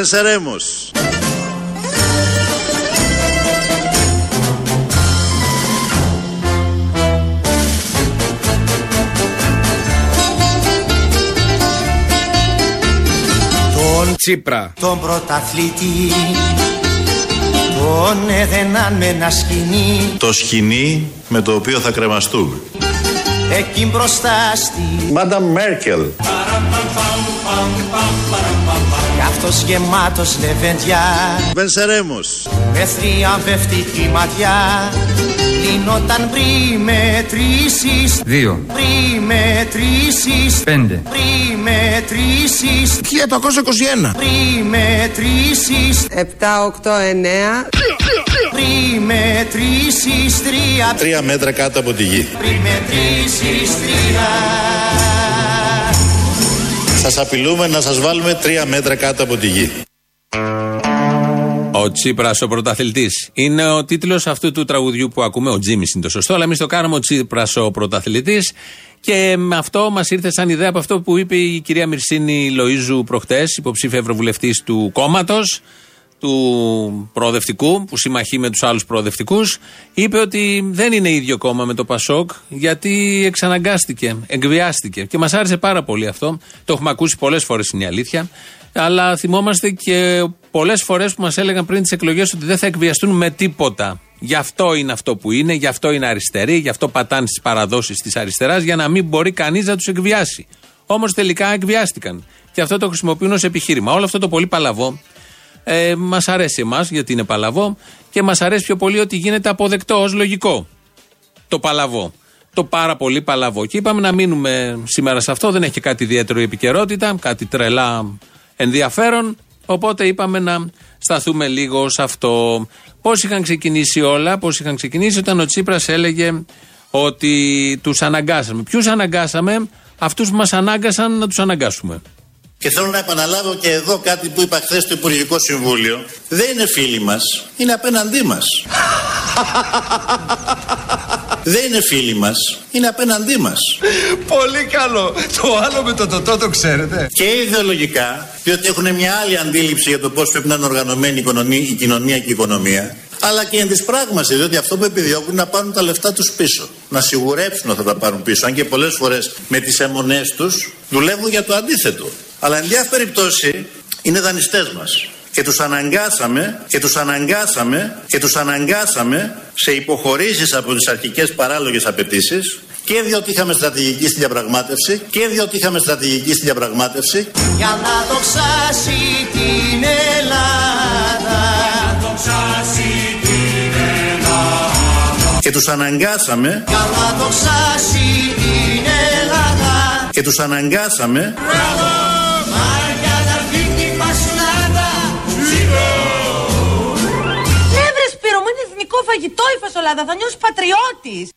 Venceremos. Τον Τσίπρα Τον πρωταθλητή Τον έδαιναν με ένα σκηνή Το σκηνή με το οποίο θα κρεμαστούμε. Εκεί μπροστά στη Μάντα Μέρκελ. Κι αυτός γεμάτος λεβέντια Venceremos. Με θριαμβευτική ματιά Λύνονταν πριν μετρήσεις Δύο. Πριν μετρήσεις Πέντε. Πριν μετρήσεις 1221 Πριν μετρήσεις 7, 8, 9. Πριν μετρήσεις Τρία. Τρία μέτρα κάτω από τη γη. Πριν μετρήσεις Τρία. Σας απειλούμε να σας βάλουμε τρία μέτρα κάτω από τη γη. Ο Τσίπρας, ο πρωταθλητής. Είναι ο τίτλος αυτού του τραγουδιού που ακούμε. Ο Τζίμι είναι το σωστό, αλλά εμείς το κάνουμε ο Τσίπρας, ο πρωταθλητής. Και με αυτό μας ήρθε σαν ιδέα από αυτό που είπε η κυρία Μυρσίνη Λοίζου προχτές, υποψήφια ευρωβουλευτής του κόμματος, του προοδευτικού, που συμμαχεί με τους άλλους προοδευτικούς. Είπε ότι δεν είναι ίδιο κόμμα με το Πασόκ, γιατί εξαναγκάστηκε, εκβιάστηκε. Και μας άρεσε πάρα πολύ αυτό. Το έχουμε ακούσει πολλές φορές, είναι η αλήθεια. Αλλά θυμόμαστε και πολλές φορές που μας έλεγαν πριν τις εκλογές ότι δεν θα εκβιαστούν με τίποτα. Γι' αυτό είναι αυτό που είναι, γι' αυτό είναι αριστεροί, γι' αυτό πατάνε στις παραδόσεις της αριστεράς, για να μην μπορεί κανείς να τους εκβιάσει. Όμως τελικά εκβιάστηκαν. Και αυτό το χρησιμοποιούν ως επιχείρημα. Όλο αυτό το πολύ παλαβό ε, μας αρέσει εμάς, γιατί είναι παλαβό, και μας αρέσει πιο πολύ ότι γίνεται αποδεκτό ως λογικό. Το παλαβό. Το πάρα πολύ παλαβό. Και είπαμε να μείνουμε σήμερα σε αυτό. Δεν έχει και κάτι ιδιαίτερο η επικαιρότητα, κάτι τρελά ενδιαφέρον. Οπότε είπαμε να σταθούμε λίγο σε αυτό. Πώς είχαν ξεκινήσει όλα, πώς είχαν ξεκινήσει όταν ο Τσίπρας έλεγε ότι τους αναγκάσαμε. Ποιους αναγκάσαμε, αυτούς που μας ανάγκασαν να τους αναγκάσουμε. Και θέλω να επαναλάβω και εδώ κάτι που είπα χθες στο Υπουργικό Συμβούλιο. Δεν είναι φίλοι μας, είναι απέναντί μας. Δεν είναι φίλοι μας, είναι απέναντί μας. Πολύ καλό Το άλλο με το τοτό το ξέρετε Και ιδεολογικά, διότι έχουν μια άλλη αντίληψη για το πώς πρέπει να είναι οργανωμένη η κοινωνία, η κοινωνία και η οικονομία. Αλλά και εν της πράγμαση, διότι αυτό που επιδιώκουν είναι να πάρουν τα λεφτά τους πίσω. Να σιγουρέψουν ότι θα τα πάρουν πίσω. Αν και πολλές φορές με τις αιμονές τους δουλεύουν για το αντίθετο. Αλλά εν διάφορη περιπτώσει είναι δανειστές μας. Και τους αναγκάσαμε, και τους αναγκάσαμε, και τους αναγκάσαμε σε υποχωρήσεις από τις αρχικές παράλογες απαιτήσεις. Και διότι είχαμε στρατηγική στη διαπραγμάτευση, και διότι είχαμε στρατηγική στη διαπραγμάτευση, Για να δοξάσει την Ελλάδα και τους αναγκάσαμε, Για να δοξάσει την Ελλάδα και τους αναγκάσαμε Μάρια να φύγει η πασουλάδα Ναι, βρε Σπύρο μου, είναι εθνικό φαγητό η φασολάδα. Θα νιώσεις πατριώτης.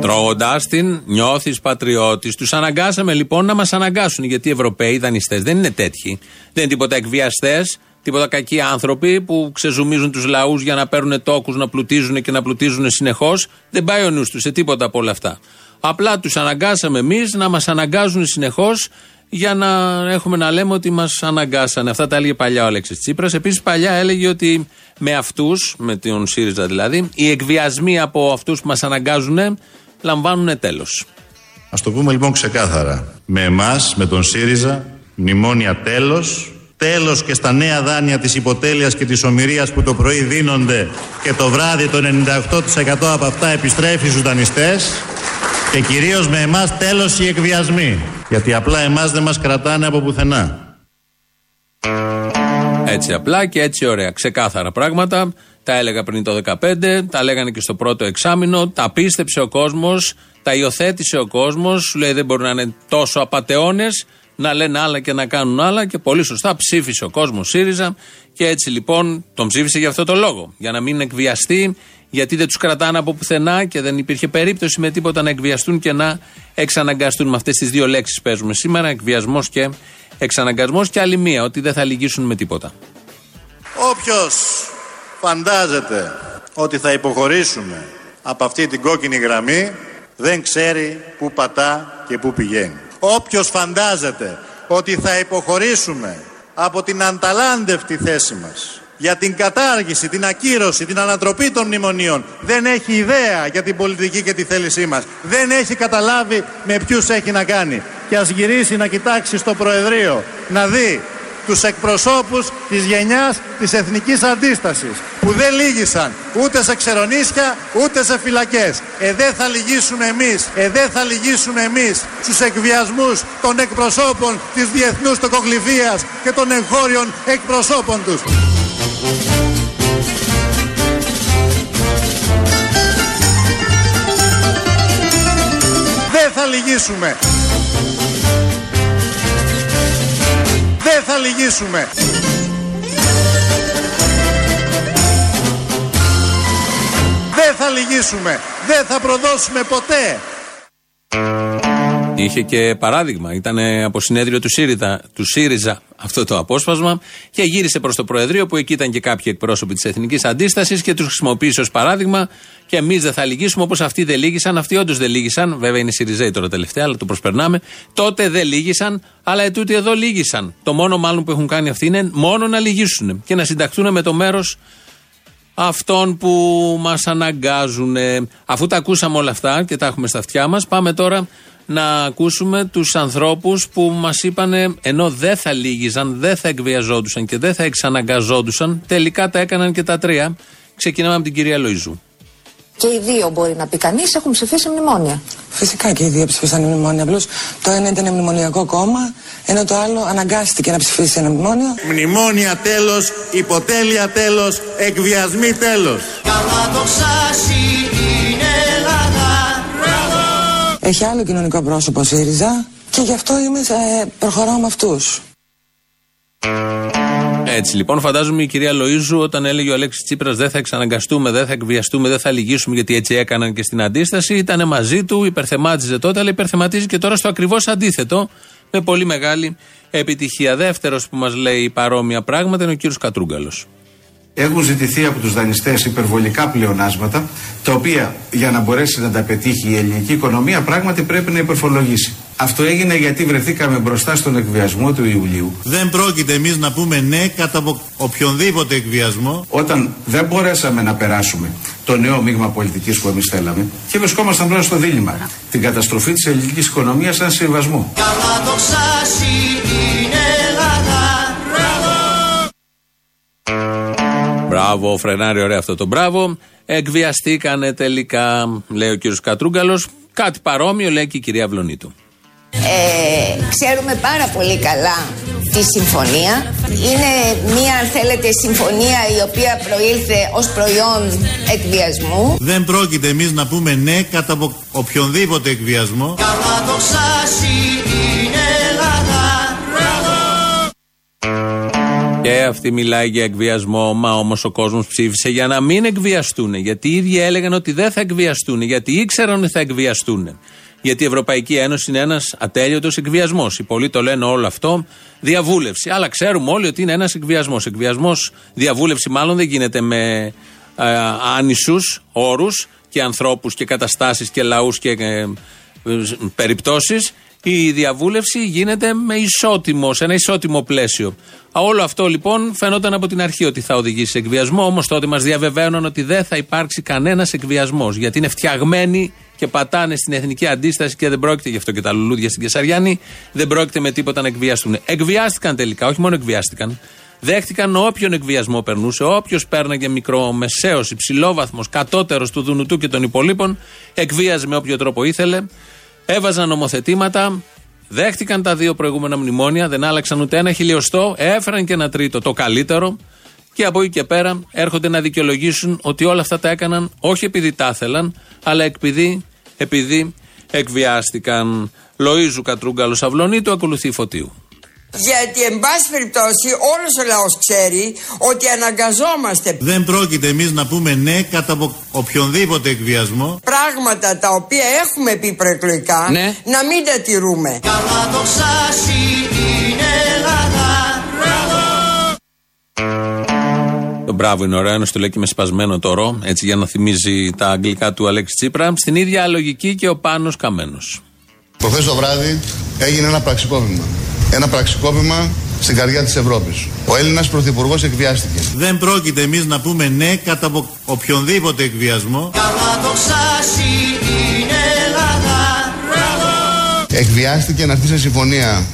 Τρώγοντάς την, νιώθεις πατριώτης. Τους αναγκάσαμε λοιπόν να μας αναγκάσουν. Γιατί οι Ευρωπαίοι δανειστές δεν είναι τέτοιοι. Δεν είναι τίποτα εκβιαστές, τίποτα κακοί άνθρωποι που ξεζουμίζουν τους λαούς για να παίρνουν τόκους, να πλουτίζουν και να πλουτίζουν συνεχώς. Δεν πάει ο νους τους σε τίποτα από όλα αυτά. Απλά τους αναγκάσαμε εμείς να μας αναγκάζουν συνεχώς για να έχουμε να λέμε ότι μας αναγκάσανε. Αυτά τα έλεγε παλιά ο Αλέξης Τσίπρας. Επίσης, παλιά έλεγε ότι με αυτούς, με τον ΣΥΡΙΖΑ δηλαδή, οι εκβιασμοί από αυτούς που μας αναγκάζουν λαμβάνουν τέλος. Α το πούμε λοιπόν ξεκάθαρα. Με εμάς, με τον ΣΥΡΙΖΑ, μνημόνια τέλος. Τέλος και στα νέα δάνεια της υποτέλειας και της ομοιρίας που το πρωί δίνονται και το βράδυ το 98% από αυτά επιστρέφει στους δανειστές. Και κυρίως με εμάς τέλος οι εκβιασμοί. Γιατί απλά εμάς δεν μας κρατάνε από πουθενά. Έτσι απλά και έτσι ωραία. Ξεκάθαρα πράγματα. Τα έλεγα πριν το 2015, τα λέγανε και στο πρώτο εξάμεινο. Τα πίστεψε ο κόσμος, τα υιοθέτησε ο κόσμος. Σου λέει δεν μπορούν να είναι τόσο απαταιώνες, να λένε άλλα και να κάνουν άλλα. Και πολύ σωστά ψήφισε ο κόσμος ΣΥΡΙΖΑ. Και έτσι λοιπόν τον ψήφισε για αυτό το λόγο. Για να μην εκβιαστεί, γιατί δεν τους κρατάνε από πουθενά και δεν υπήρχε περίπτωση με τίποτα να εκβιαστούν και να εξαναγκαστούν. Με αυτές τις δύο λέξεις παίζουμε σήμερα, εκβιασμός και εξαναγκασμός. Και άλλη μία, ότι δεν θα λυγίσουν με τίποτα. Όποιος φαντάζεται ότι θα υποχωρήσουμε από αυτή την κόκκινη γραμμή δεν ξέρει πού πατά και πού πηγαίνει. Όποιος φαντάζεται ότι θα υποχωρήσουμε από την ανταλάντευτη θέση μας για την κατάργηση, την ακύρωση, την ανατροπή των μνημονίων δεν έχει ιδέα για την πολιτική και τη θέλησή μας. Δεν έχει καταλάβει με ποιους έχει να κάνει. Και ας γυρίσει να κοιτάξει στο Προεδρείο να δει τους εκπροσώπους της γενιάς της εθνικής αντίστασης που δεν λύγησαν ούτε σε ξερονίσια ούτε σε φυλακές. Ε, δεν θα λυγίσουμε εμείς, ε, δεν θα λυγίσουμε εμείς στους εκβιασμούς των εκπροσώπων της διεθνούς τοκοκληφίας και των εγχώριων εκπροσώπων τους. Δεν θα λυγίσουμε. Δεν θα λυγίσουμε. Δεν θα λυγίσουμε. Δεν θα προδώσουμε ποτέ. Είχε και παράδειγμα. Ήταν από συνέδριο του ΣΥΡΙΖΑ, του ΣΥΡΙΖΑ αυτό το απόσπασμα και γύρισε προς το Προεδρείο που εκεί ήταν και κάποιοι εκπρόσωποι της Εθνικής Αντίστασης και τους χρησιμοποίησε ως παράδειγμα. Και εμείς δεν θα λυγίσουμε όπως αυτοί δεν λύγησαν. Αυτοί όντως δεν λύγησαν. Βέβαια είναι ΣΥΡΙΖΑΙ τώρα τελευταία, αλλά το προσπερνάμε. Τότε δεν λύγησαν, αλλά ετούτοι εδώ λύγησαν. Το μόνο μάλλον που έχουν κάνει αυτοί είναι μόνο να λυγίσουν και να συνταχθούν με το μέρος αυτών που μας αναγκάζουν. Αφού τα ακούσαμε όλα αυτά και τα έχουμε στα αυτιά μας, πάμε τώρα να ακούσουμε τους ανθρώπους που μας είπαν ενώ δεν θα λύγιζαν, δεν θα εκβιαζόντουσαν και δεν θα εξαναγκαζόντουσαν, τελικά τα έκαναν και τα τρία. Ξεκινάμε από την κυρία Λοϊζού. Και οι δύο, μπορεί να πει κανείς, έχουν ψηφίσει μνημόνια. Φυσικά και οι δύο ψήφισαν μνημόνια. Απλώς το ένα ήταν μνημονιακό κόμμα, ενώ το άλλο αναγκάστηκε να ψηφίσει ένα μνημόνιο. Μνημόνια τέλος, υποτέλεια τέλος, εκβιασμοί τέλος. Καλά το ξάσι την Ελλάδα Έχει άλλο κοινωνικό πρόσωπο ο ΣΥΡΙΖΑ και γι' αυτό είμαι, ε, προχωράω με αυτούς. Έτσι λοιπόν, φαντάζομαι η κυρία Λοίζου όταν έλεγε ο Αλέξης Τσίπρας δεν θα εξαναγκαστούμε, δεν θα εκβιαστούμε, δεν θα λυγίσουμε γιατί έτσι έκαναν και στην αντίσταση. Ήταν μαζί του, υπερθεμάτιζε τότε, αλλά υπερθεματίζει και τώρα στο ακριβώς αντίθετο με πολύ μεγάλη επιτυχία. Δεύτερος που μας λέει παρόμοια πράγματα είναι ο κύριος Κατρούγκαλος. Έχουν ζητηθεί από τους δανειστές υπερβολικά πλεονάσματα, τα οποία για να μπορέσει να τα πετύχει η ελληνική οικονομία πράγματι πρέπει να υπερφορολογήσει. Αυτό έγινε γιατί βρεθήκαμε μπροστά στον εκβιασμό του Ιουλίου. Δεν πρόκειται εμείς να πούμε ναι κατά απο- οποιονδήποτε εκβιασμό. Όταν δεν μπορέσαμε να περάσουμε το νέο μείγμα πολιτικής που εμείς θέλαμε και βρισκόμασταν πλέον στο δίλημα. Την καταστροφή της ελληνικής οικονομίας σαν συμβασμό. Καλά Μπράβο, φρενάρι, ωραίο αυτό το μπράβο. Εκβιαστήκανε τελικά, λέει ο κύριος Κατρούγκαλος. Κάτι παρόμοιο λέει και η κυρία Βλονίτου. Ε, ξέρουμε πάρα πολύ καλά τη συμφωνία. Είναι μία, αν θέλετε, συμφωνία η οποία προήλθε ως προϊόν εκβιασμού. Δεν πρόκειται εμείς να πούμε ναι κατά απο- οποιονδήποτε εκβιασμό. Καλά το ξάσι Και αυτή μιλάει για εκβιασμό, μα όμως ο κόσμος ψήφισε για να μην εκβιαστούν. Γιατί οι ίδιοι έλεγαν ότι δεν θα εκβιαστούν, γιατί ήξεραν ότι θα εκβιαστούν. Γιατί η Ευρωπαϊκή Ένωση είναι ένας ατέλειωτος εκβιασμός. Οι πολλοί το λένε όλο αυτό διαβούλευση. Αλλά ξέρουμε όλοι ότι είναι ένας εκβιασμός. Εκβιασμός, διαβούλευση μάλλον δεν γίνεται με ε, άνισους όρους και ανθρώπους και καταστάσεις και λαούς και ε, περιπτώσεις. Η διαβούλευση γίνεται με ισότιμο, σε ένα ισότιμο πλαίσιο. Α, Όλο αυτό λοιπόν φαινόταν από την αρχή ότι θα οδηγήσει σε εκβιασμό, όμως τότε μας διαβεβαίωναν ότι δεν θα υπάρξει κανένας εκβιασμός. Γιατί είναι φτιαγμένοι και πατάνε στην εθνική αντίσταση και δεν πρόκειται γι' αυτό και τα λουλούδια στην Κεσαριάνη, δεν πρόκειται με τίποτα να εκβιαστούν. Εκβιάστηκαν τελικά, όχι μόνο εκβιάστηκαν. Δέχτηκαν όποιον εκβιασμό περνούσε, όποιος πέρναγε μικρό, μεσαίος, υψηλόβαθμος, κατώτερος του Δουνουτού και των υπολείπων, εκβίαζε με όποιο τρόπο ήθελε. Έβαζαν νομοθετήματα, δέχτηκαν τα δύο προηγούμενα μνημόνια, δεν άλλαξαν ούτε ένα χιλιοστό, έφεραν και ένα τρίτο, το καλύτερο. Και από εκεί και πέρα έρχονται να δικαιολογήσουν ότι όλα αυτά τα έκαναν όχι επειδή τα ήθελαν, αλλά επειδή, επειδή εκβιάστηκαν. Λοίζου Κατρούγκαλο Αυλονίτου, ακολουθεί Φωτίου. Γιατί, εν πάση περιπτώσει, όλος ο λαός ξέρει ότι αναγκαζόμαστε Δεν πρόκειται εμείς να πούμε ναι κατά απο- οποιονδήποτε εκβιασμό. πράγματα τα οποία έχουμε πει προεκλογικά να μην τα τηρούμε. Καλά το ξάσι την Ελλάδα Το μπράβο είναι ωραίο, ένας το λέει και με σπασμένο το ρο, έτσι για να θυμίζει τα αγγλικά του Αλέξη Τσίπρα. Στην ίδια λογική και ο Πάνος Καμένος. Προχθές το βράδυ έγινε ένα πραξικόπημα. Ένα πραξικόπημα στην καρδιά της Ευρώπης. Ο Έλληνας Πρωθυπουργός εκβιάστηκε. Δεν πρόκειται εμείς να πούμε ναι κατά απο- οποιονδήποτε εκβιασμό. Καλά το ξάσι είναι Ελλάδα Εκβιάστηκε να έρθει σε συμφωνία.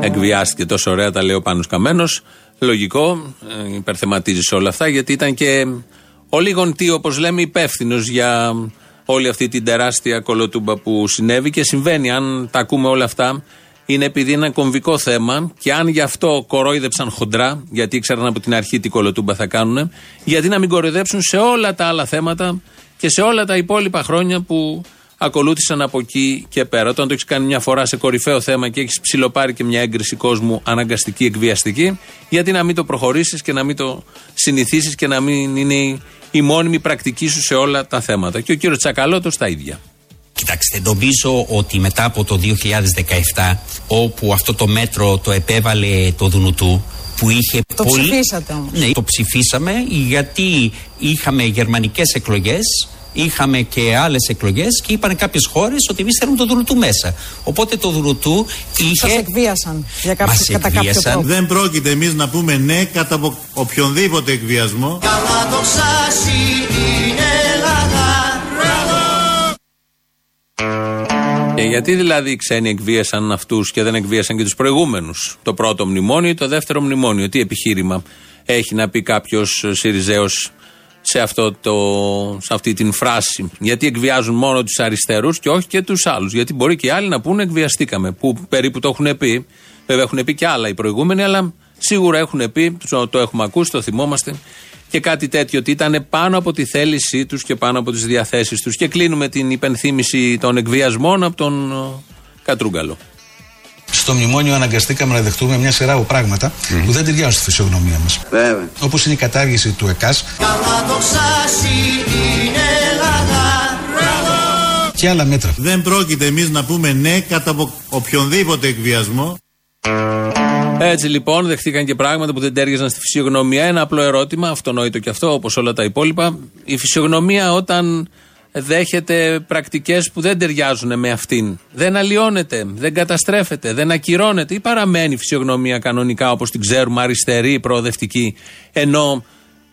Εκβιάστηκε τόσο ωραία τα λέει ο Πάνος Καμένος. Λογικό, ε, υπερθεματίζεις σε όλα αυτά γιατί ήταν και ο λίγον τι όπως λέμε υπεύθυνος για όλη αυτή την τεράστια κολοτούμπα που συνέβη και συμβαίνει αν τα ακούμε όλα αυτά είναι επειδή είναι ένα κομβικό θέμα και αν γι' αυτό κορόιδεψαν χοντρά, γιατί ήξεραν από την αρχή τι κολοτούμπα θα κάνουν, γιατί να μην κοροϊδέψουν σε όλα τα άλλα θέματα και σε όλα τα υπόλοιπα χρόνια που ακολούθησαν από εκεί και πέρα. Όταν το έχεις κάνει μια φορά σε κορυφαίο θέμα και έχεις ψηλοπάρει και μια έγκριση κόσμου αναγκαστική, εκβιαστική, γιατί να μην το προχωρήσεις και να μην το συνηθίσεις και να μην είναι η μόνιμη πρακτική σου σε όλα τα θέματα. Και ο κύριος Τσακαλώτος τα ίδια. Κοιτάξτε, νομίζω ότι μετά από το 2017, όπου αυτό το μέτρο το επέβαλε το Δουνουτού, που είχε Το πολύ... ψηφίσατε όμως. Ναι, το ψηφίσαμε γιατί είχαμε γερμανικές εκλογές, είχαμε και άλλες εκλογές και είπαν κάποιες χώρες ότι εμείς θέλουμε το Δουνουτού μέσα. Οπότε το Δουνουτού Σας είχε... εκβίασαν για κάποιο, Μας κατά κάποιο εκβίασαν. τρόπο. Δεν πρόκειται εμείς να πούμε ναι κατά απο- οποιονδήποτε εκβιασμό. Καλά το ξάσι είναι Ελλάδα γιατί δηλαδή οι ξένοι εκβίασαν αυτούς και δεν εκβίασαν και τους προηγούμενους; Το πρώτο μνημόνιο ή το δεύτερο μνημόνιο. Τι επιχείρημα έχει να πει κάποιος Σιριζέος σε, αυτό το, σε αυτή την φράση; Γιατί εκβιάζουν μόνο τους αριστερούς και όχι και τους άλλους; Γιατί μπορεί και οι άλλοι να πούνε εκβιαστήκαμε. Που περίπου το έχουν πει. Βέβαια έχουν πει και άλλα οι προηγούμενοι, αλλά σίγουρα έχουν πει, το- το έχουμε ακούσει, το θυμόμαστε. Και κάτι τέτοιο, ότι ήταν πάνω από τη θέλησή τους και πάνω από τις διαθέσεις τους. Και κλείνουμε την υπενθύμηση των εκβιασμών από τον ε, Κατρούγκαλο. Στο μνημόνιο αναγκαστήκαμε να δεχτούμε μια σειρά από πράγματα που δεν ταιριάζουν στη φυσιογνωμία μας. Βέβαια. Όπως είναι η κατάργηση του ΕΚΑΣ Καλά το ξάσι είναι Ελλάδα και άλλα μέτρα. Δεν πρόκειται εμείς να πούμε ναι κατά απο- οποιονδήποτε εκβιασμό. Έτσι λοιπόν δεχτήκαν και πράγματα που δεν τέριαζαν στη φυσιογνωμία. Ένα απλό ερώτημα, αυτονόητο και αυτό όπως όλα τα υπόλοιπα. Η φυσιογνωμία όταν δέχεται πρακτικές που δεν ταιριάζουν με αυτήν, δεν αλλοιώνεται, δεν καταστρέφεται, δεν ακυρώνεται ή παραμένει η φυσιογνωμία κανονικά όπως την ξέρουμε, αριστερή, προοδευτική, ενώ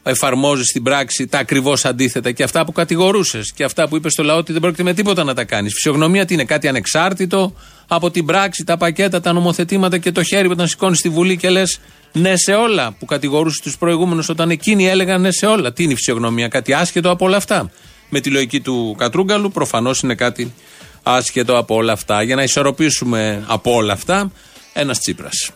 εφαρμόζεις στην πράξη τα ακριβώς αντίθετα και αυτά που κατηγορούσες και αυτά που είπες στο λαό ότι δεν πρόκειται με τίποτα να τα κάνεις. Φυσιογνωμία τι είναι, κάτι ανεξάρτητο από την πράξη, τα πακέτα, τα νομοθετήματα και το χέρι που όταν σηκώνεις στη Βουλή και λες ναι σε όλα που κατηγορούσες τους προηγούμενους όταν εκείνοι έλεγαν ναι σε όλα. Τι είναι η φυσιογνωμία, κάτι άσχετο από όλα αυτά; Με τη λογική του Κατρούγκαλου προφανώς είναι κάτι άσχετο από όλα αυτά. Για να ισορροπήσουμε από όλα αυτά, ένας Τσίπρας.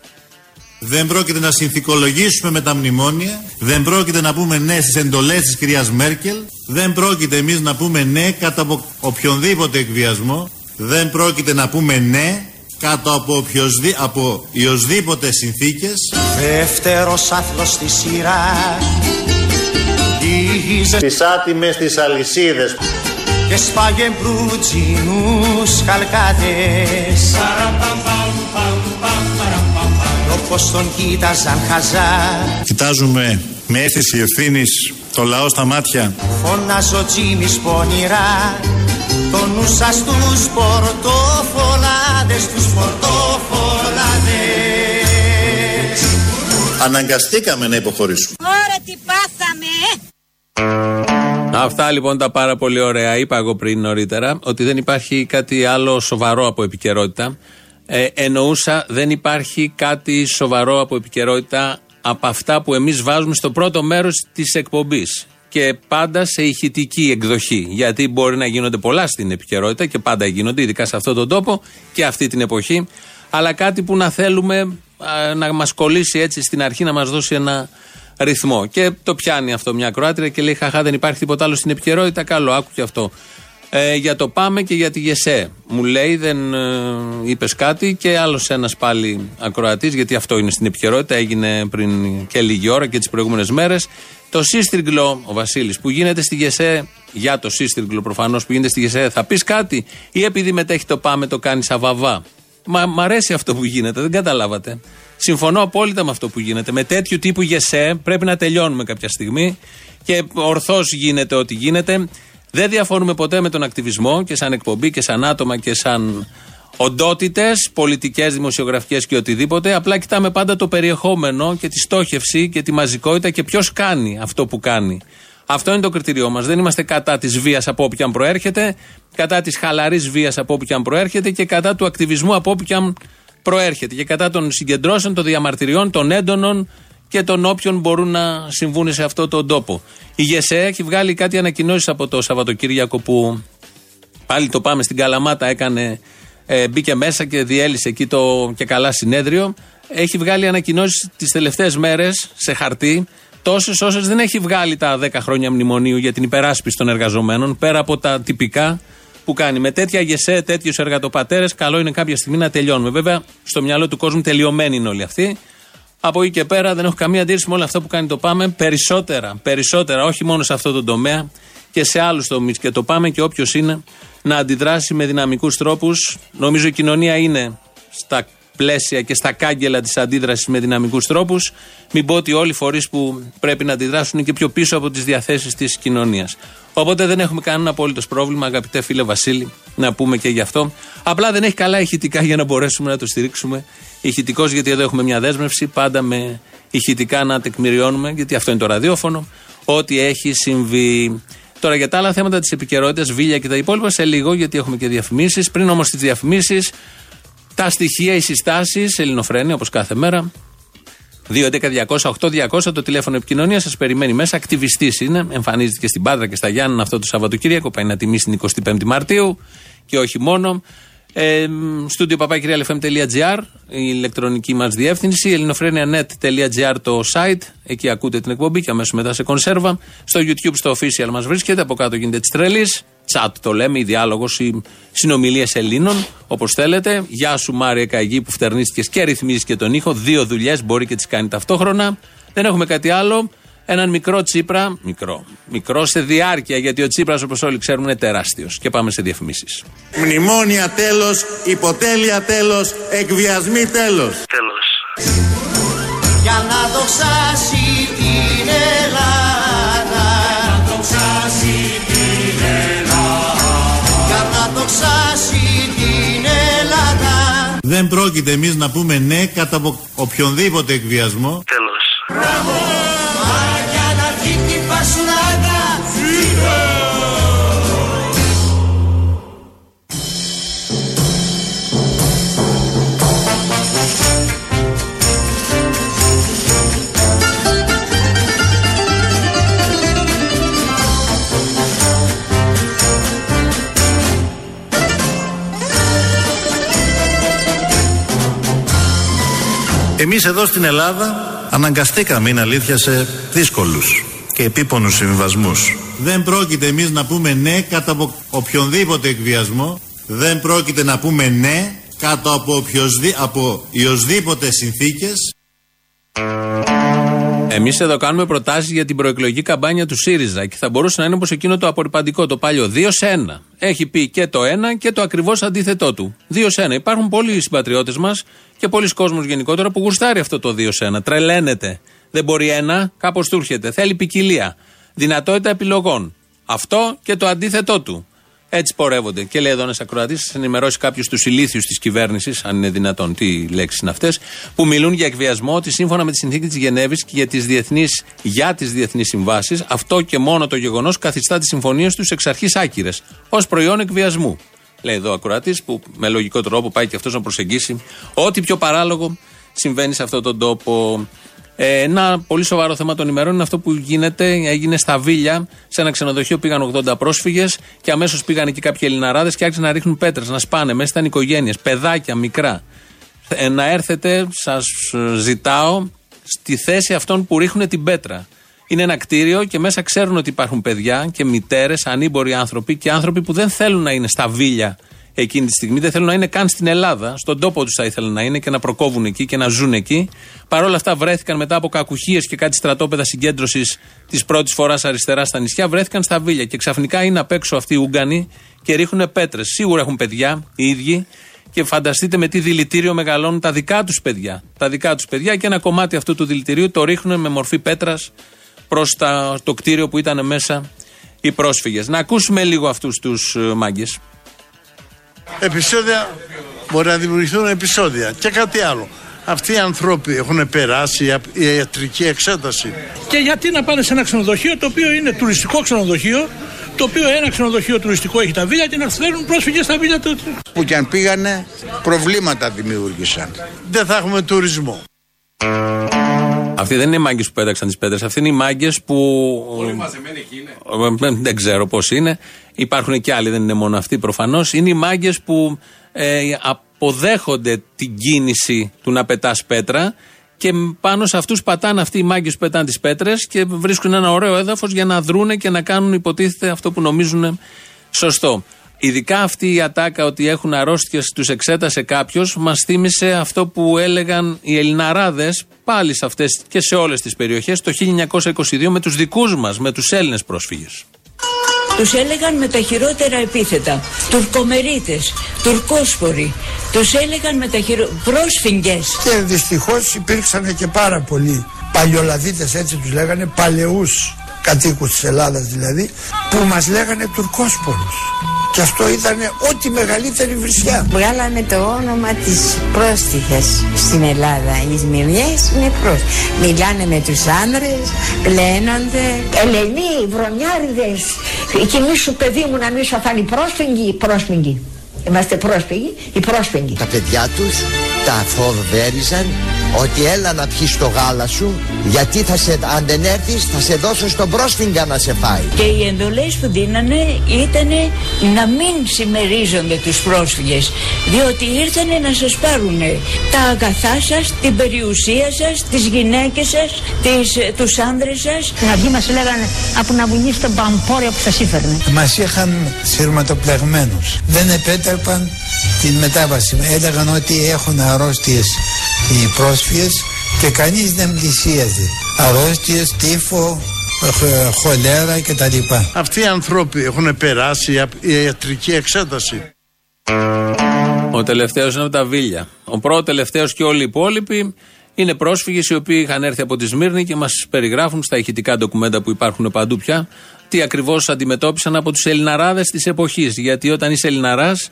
Δεν πρόκειται να συνθηκολογήσουμε με τα μνημόνια. Δεν πρόκειται να πούμε ναι στις εντολές της κυρίας Μέρκελ. Δεν πρόκειται εμείς να πούμε ναι κατά απο- οποιονδήποτε εκβιασμό. Δεν πρόκειται να πούμε ναι κάτω από, οποιοσδή, από οποιοσδήποτε συνθήκες Δεύτερος άθλος στη σειρά Γύριζε Τις άτιμες τις αλυσίδες και σπάγε μπρουτζινούς καλκάτες Όπως τον κοίταζαν χαζά. Κοιτάζουμε με αίσθηση ευθύνης το λαό στα μάτια. Φωνάζω ο Τζίμις πονηρά. Το νου σας τους πορτοφολάδες Τους πορτοφολάδες. Αναγκαστήκαμε να υποχωρήσουμε. Ωραία τι πάθαμε Αυτά λοιπόν τα πάρα πολύ ωραία. Είπα εγώ πριν νωρίτερα ότι δεν υπάρχει κάτι άλλο σοβαρό από επικαιρότητα. Ε, εννοούσα δεν υπάρχει κάτι σοβαρό από επικαιρότητα από αυτά που εμείς βάζουμε στο πρώτο μέρος της εκπομπής και πάντα σε ηχητική εκδοχή. Γιατί μπορεί να γίνονται πολλά στην επικαιρότητα και πάντα γίνονται, ειδικά σε αυτόν τον τόπο και αυτή την εποχή. Αλλά κάτι που να θέλουμε α, να μας κολλήσει έτσι στην αρχή, να μας δώσει ένα ρυθμό. Και το πιάνει αυτό μια Κροάτρια και λέει: Χαχά, δεν υπάρχει τίποτα άλλο στην επικαιρότητα. Καλό, άκου και αυτό. Ε, για το πάμε και για τη ΓΕΣΕ. Μου λέει, δεν ε, είπες κάτι και άλλος ένας πάλι ακροατής, γιατί αυτό είναι στην επικαιρότητα. Έγινε πριν και λίγη ώρα και τις προηγούμενες μέρες. Το σύστριγγλο, ο Βασίλης, που γίνεται στη ΓΕΣΕ, για το σύστριγγλο προφανώς που γίνεται στη ΓΕΣΕ, θα πεις κάτι ή επειδή μετέχει το πάμε το κάνεις αβαβά; Μα μ' αρέσει αυτό που γίνεται, δεν καταλάβατε. Συμφωνώ απόλυτα με αυτό που γίνεται. Με τέτοιου τύπου γεσέ πρέπει να τελειώνουμε κάποια στιγμή και ορθώς γίνεται ό,τι γίνεται. Δεν διαφωνούμε ποτέ με τον ακτιβισμό και σαν εκπομπή και σαν άτομα και σαν οντότητες, πολιτικές, δημοσιογραφικές και οτιδήποτε. Απλά κοιτάμε πάντα το περιεχόμενο και τη στόχευση και τη μαζικότητα και ποιος κάνει αυτό που κάνει. Αυτό είναι το κριτήριό μας. Δεν είμαστε κατά της βίας από όπου και αν προέρχεται, κατά της χαλαρής βίας από όπου και αν προέρχεται και κατά του ακτιβισμού από όπου και αν προέρχεται. Και κατά των συγκεντρώσεων, των διαμαρτυριών, των έντονων και των όποιων μπορούν να συμβούν σε αυτό τον τόπο. Η ΓΕΣΕ έχει βγάλει κάτι ανακοινώσεις από το Σαββατοκύριακο που πάλι το πάμε στην Καλαμάτα, έκανε, ε, μπήκε μέσα και διέλυσε εκεί το και καλά συνέδριο. Έχει βγάλει ανακοινώσεις τις τελευταίες μέρες σε χαρτί, τόσες όσες δεν έχει βγάλει τα 10 χρόνια μνημονίου για την υπεράσπιση των εργαζομένων, πέρα από τα τυπικά που κάνει. Με τέτοια γεσέ, τέτοιους εργατοπατέρες, καλό είναι κάποια στιγμή να τελειώνουμε. Βέβαια, στο μυαλό του κόσμου τελειωμένοι είναι όλοι αυτοί. Από εκεί και πέρα δεν έχω καμία αντίρρηση με όλα αυτά που κάνει το ΠΑΜΕ. Περισσότερα, περισσότερα, όχι μόνο σε αυτό το τομέα και σε άλλους τομείς. Και το ΠΑΜΕ και όποιος είναι να αντιδράσει με δυναμικούς τρόπους. Νομίζω η κοινωνία είναι στα πλαίσια και στα κάγκελα της αντίδρασης με δυναμικούς τρόπους. Μην πω ότι όλοι οι φορείς που πρέπει να αντιδράσουν είναι και πιο πίσω από τις διαθέσεις της κοινωνίας. Οπότε δεν έχουμε κανένα απόλυτος πρόβλημα, αγαπητέ φίλε Βασίλη, να πούμε και γι' αυτό. Απλά δεν έχει καλά ηχητικά για να μπορέσουμε να το στηρίξουμε. Ηχητικός, γιατί εδώ έχουμε μια δέσμευση, πάντα με ηχητικά να τεκμηριώνουμε, γιατί αυτό είναι το ραδιόφωνο, ό,τι έχει συμβεί. Τώρα για τα άλλα θέματα της επικαιρότητας, βίλια και τα υπόλοιπα σε λίγο, γιατί έχουμε και διαφημίσεις. Πριν όμως τις διαφημίσεις, τα στοιχεία, οι συστάσεις, Ελληνοφρένια όπως κάθε μέρα. 2.11.200.8.200 το τηλέφωνο επικοινωνίας σας περιμένει μέσα. Ακτιβιστής είναι, εμφανίζεται και στην Πάτρα και στα Γιάννα αυτό το Σαββατοκύριακο. Πάει να τιμήσει την 25η Μαρτίου και όχι μόνο. Ε, Στούντιο papakirialfm.gr η ηλεκτρονική μας διεύθυνση. ελληνοφρένια.net.gr το site. Εκεί ακούτε την εκπομπή και αμέσως μετά σε κονσέρβα. Στο YouTube, στο official μας βρίσκεται. Από κάτω γίνεται της τρελή. Τσάτ το λέμε, η διάλογος, οι συνομιλίες Ελλήνων, όπως θέλετε. Γεια σου Μάρια Καγή που φτερνίστηκες και ρυθμίζεις και τον ήχο. Δύο δουλειές μπορεί και τις κάνει ταυτόχρονα. Δεν έχουμε κάτι άλλο. Έναν μικρό τσίπρα, μικρό, μικρό σε διάρκεια, γιατί ο Τσίπρας όπως όλοι ξέρουμε είναι τεράστιος. Και πάμε σε διαφημίσεις. Μνημόνια τέλος, υποτέλεια τέλος, εκβιασμοί τέλος. Τέλος. Για να δοξάσει την Ελλάδα. Να δοξάσει την Ελλάδα. Για να δοξάσει την Ελλάδα. Δεν πρόκειται εμείς να πούμε ναι κατά από οποιονδήποτε εκβιασμό. Τέλος. Μα Εμείς εδώ στην Ελλάδα αναγκαστήκαμε, είναι αλήθεια, σε δύσκολους και επίπονους συμβιβασμούς. Δεν πρόκειται εμείς να πούμε ναι κατά από οποιονδήποτε εκβιασμό. Δεν πρόκειται να πούμε ναι κάτω από, οποιοσδή, από οιοσδήποτε συνθήκες. Εμείς εδώ κάνουμε προτάσεις για την προεκλογική καμπάνια του ΣΥΡΙΖΑ και θα μπορούσε να είναι όπως εκείνο το απορριπαντικό, το παλιό. 2 σε 1. Έχει πει και το ένα και το ακριβώς αντίθετό του. 2 σε 1. Υπάρχουν πολλοί συμπατριώτες μας και πολλοί κόσμος γενικότερα που γουστάρει αυτό το 2 σε 1. Τρελαίνεται. Δεν μπορεί ένα, κάπως του έρχεται. Θέλει ποικιλία. Δυνατότητα επιλογών. Αυτό και το αντίθετό του. Έτσι πορεύονται. Και λέει εδώ ένας ακροατής, σα ενημερώσει κάποιου τους ηλίθιους της κυβέρνησης, αν είναι δυνατόν, τι λέξεις είναι αυτές, που μιλούν για εκβιασμό, ότι σύμφωνα με τη συνθήκη της Γενέβης και για τις διεθνείς για τις διεθνείς συμβάσεις, αυτό και μόνο το γεγονός καθιστά τις συμφωνίες τους εξ αρχής άκυρες, ως προϊόν εκβιασμού. Λέει εδώ ο ακροατής, που με λογικό τρόπο πάει και αυτός να προσεγγίσει ό,τι πιο παράλογο συμβαίνει σε αυτόν τον τόπο. Ε, ένα πολύ σοβαρό θέμα των ημερών είναι αυτό που γίνεται, έγινε στα Βίλια, σε ένα ξενοδοχείο πήγαν 80 πρόσφυγες και αμέσως πήγαν εκεί κάποιοι Ελληναράδες και άρχισαν να ρίχνουν πέτρες, να σπάνε. Μέσα ήταν οικογένειες, παιδάκια μικρά. Ε, να έρθετε, σας ζητάω, στη θέση αυτών που ρίχνουν την πέτρα. Είναι ένα κτίριο και μέσα ξέρουν ότι υπάρχουν παιδιά και μητέρες, ανήμποροι άνθρωποι και άνθρωποι που δεν θέλουν να είναι στα Βίλια εκείνη τη στιγμή. Δεν θέλουν να είναι καν στην Ελλάδα. Στον τόπο τους θα ήθελαν να είναι και να προκόβουν εκεί και να ζουν εκεί. Παρ' όλα αυτά βρέθηκαν μετά από κακουχίες και κάτι στρατόπεδα συγκέντρωσης της πρώτης φοράς αριστεράς στα νησιά. Βρέθηκαν στα Βίλια και ξαφνικά είναι απ' έξω αυτοί οι Ούγγανοι και ρίχνουν πέτρες. Σίγουρα έχουν παιδιά οι ίδιοι και φανταστείτε με τι δηλητήριο μεγαλώνουν τα δικά τους παιδιά. Τα δικά τους παιδιά και ένα κομμάτι αυτού του δηλητηρίου το ρίχνουν με μορφή πέτρας προς το κτίριο που ήταν μέσα οι πρόσφυγες. Να ακούσουμε λίγο αυτούς τους μάγκες. Επεισόδια μπορεί να δημιουργηθούν επεισόδια. Και κάτι άλλο. Αυτοί οι άνθρωποι έχουν περάσει η ιατρική εξέταση. Και γιατί να πάνε σε ένα ξενοδοχείο το οποίο είναι τουριστικό ξενοδοχείο, το οποίο ένα ξενοδοχείο τουριστικό έχει τα βίλια και να φέρουν πρόσφυγες στα βίλια του. Που και αν πήγανε, προβλήματα δημιούργησαν. Δεν θα έχουμε τουρισμό. Αυτοί δεν είναι οι μάγκες που πέταξαν τις πέτρες. Αυτοί είναι οι μάγκες που. Όλοι μαζεμένοι εκεί είναι. Ε, Δεν ξέρω πώς είναι. Υπάρχουν και άλλοι, δεν είναι μόνο αυτοί προφανώς. Είναι οι μάγκες που ε, αποδέχονται την κίνηση του να πετάς πέτρα και πάνω σε αυτούς πατάνε αυτοί οι μάγκες που πετάνε τις πέτρες και βρίσκουν ένα ωραίο έδαφος για να δρούνε και να κάνουν υποτίθεται αυτό που νομίζουν σωστό. Ειδικά αυτή η ατάκα ότι έχουν αρρώστιες, τους εξέτασε κάποιος, μας θύμισε αυτό που έλεγαν οι Ελληναράδες πάλι σε αυτές και σε όλες τις περιοχές το 1922 με τους δικούς μας, με τους Έλληνες πρόσφυγες. Τους έλεγαν με τα χειρότερα επίθετα. Τουρκομερίτες, τουρκόσποροι. Τους έλεγαν με τα χειρότερα... Πρόσφυγγες. Και δυστυχώς υπήρξαν και πάρα πολλοί παλιολαδίτες έτσι τους λέγανε, παλαιούς κατοίκους της Ελλάδας δηλαδή, που μας λέγανε τουρκόσπορους. Και αυτό ήταν ό,τι μεγαλύτερη βρισιά. Βγάλαμε το όνομα της πρόστιχες στην Ελλάδα. Οι Σμυρνιές είναι πρόσφυγες. Μιλάνε με τους άνδρες, πλένονται. Ελενοί, βρωμιάριδες, και μη σου παιδί μου να μην σου φάνει πρόσφυγοι, πρόσφυγοι. Είμαστε πρόσφυγοι, οι πρόσφυγοι. Τα παιδιά τους τα φοβέριζαν ότι έλα να πιεις το γάλα σου γιατί θα σε, αν δεν έρθεις θα σε δώσω στον πρόσφυγα να σε φάει. Και οι εντολές που δίνανε ήταν να μην συμμερίζονται τους πρόσφυγες διότι ήρθανε να σας πάρουν τα αγαθά σας, την περιουσία σας, τις γυναίκες σας, τις, ε, τους άνδρες σας. Στην αρχή μας λέγανε από να βουνήσει τον παμπόρια που σας ήφερνε. Μας είχαν σειρματοπλεγμένους. Δεν επέτρεπαν την μετάβαση. Έλεγαν ότι έχουν αρρώστιες οι πρόσφυγες και κανείς δεν πλησίαζε. Αρρώστιες, τύφο, χ- χολέρα κτλ. Αυτοί οι άνθρωποι έχουν περάσει η ιατρική εξέταση. Ο τελευταίος είναι από τα Βίλια. Ο πρώτο τελευταίος και όλοι οι υπόλοιποι είναι πρόσφυγες οι οποίοι είχαν έρθει από τη Σμύρνη και μας περιγράφουν στα ηχητικά ντοκουμέντα που υπάρχουν παντού πια τι ακριβώς αντιμετώπισαν από τους Ελληναράδες της εποχής. Γιατί όταν είσαι Ελληναράς,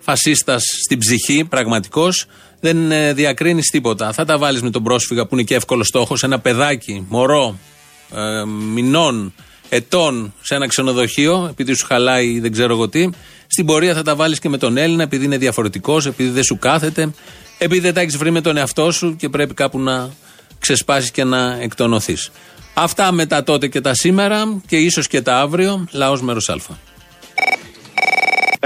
φασίστας στην ψυχή, πραγματικός, δεν ε, διακρίνεις τίποτα. Θα τα βάλεις με τον πρόσφυγα που είναι και εύκολο στόχος, ένα παιδάκι, μωρό, ε, μηνών, ετών σε ένα ξενοδοχείο, επειδή σου χαλάει δεν ξέρω εγώ τι. Στην πορεία θα τα βάλεις και με τον Έλληνα, επειδή είναι διαφορετικός, επειδή δεν σου κάθεται, επειδή δεν τα έχεις βρει με τον εαυτό σου και πρέπει κάπου να ξεσπάσεις και να εκτονωθείς. Αυτά μετά τότε και τα σήμερα και ίσως και τα αύριο. Λαός μέρος Α.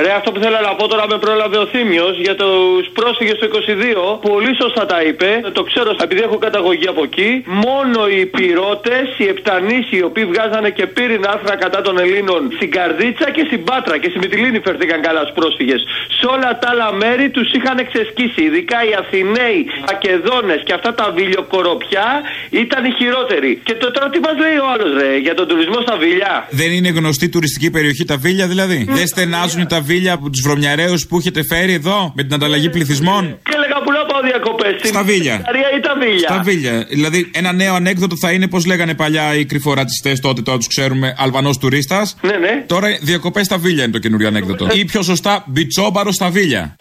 Ρε, αυτό που θέλω να πω τώρα με πρόλαβε ο Θήμιος για τους πρόσφυγες του 22. Πολύ σωστά τα είπε. Το ξέρω επειδή έχω καταγωγή από εκεί. Μόνο οι πυρώτε, οι επτανείς, οι οποίοι βγάζανε και πύρινα άρθρα κατά των Ελλήνων στην Καρδίτσα και στην Πάτρα και στη Μυτιλίνη φερθήκαν καλά στους πρόσφυγες. Σε όλα τα άλλα μέρη τους είχαν ξεσκίσει. Ειδικά οι Αθηναίοι, οι Ακεδόνε και αυτά τα βιλιοκοροπιά ήταν οι χειρότεροι. Και το τώρα τι μας λέει ο άλλος, ρε, για τον τουρισμό στα βιλιά. Δεν είναι γνωστή τουριστική περιοχή τα Βίλια δηλαδή; Δεν στενάζουν τα Βίλια από τους βρωμιαρέους που έχετε φέρει εδώ με την ανταλλαγή πληθυσμών; Και έλεγα που να πάω διακοπές. Στα Βίλια. ή τα Βίλια. Στα Βίλια. Δηλαδή, ένα νέο ανέκδοτο θα είναι πώς λέγανε παλιά οι κρυφορατιστέ τότε, τώρα τους ξέρουμε, Αλβανός τουρίστας. Ναι, ναι. Τώρα διακοπές στα Βίλια είναι το καινούριο ανέκδοτο. Ή πιο σωστά, μπιτσόμπαρο στα Βίλια.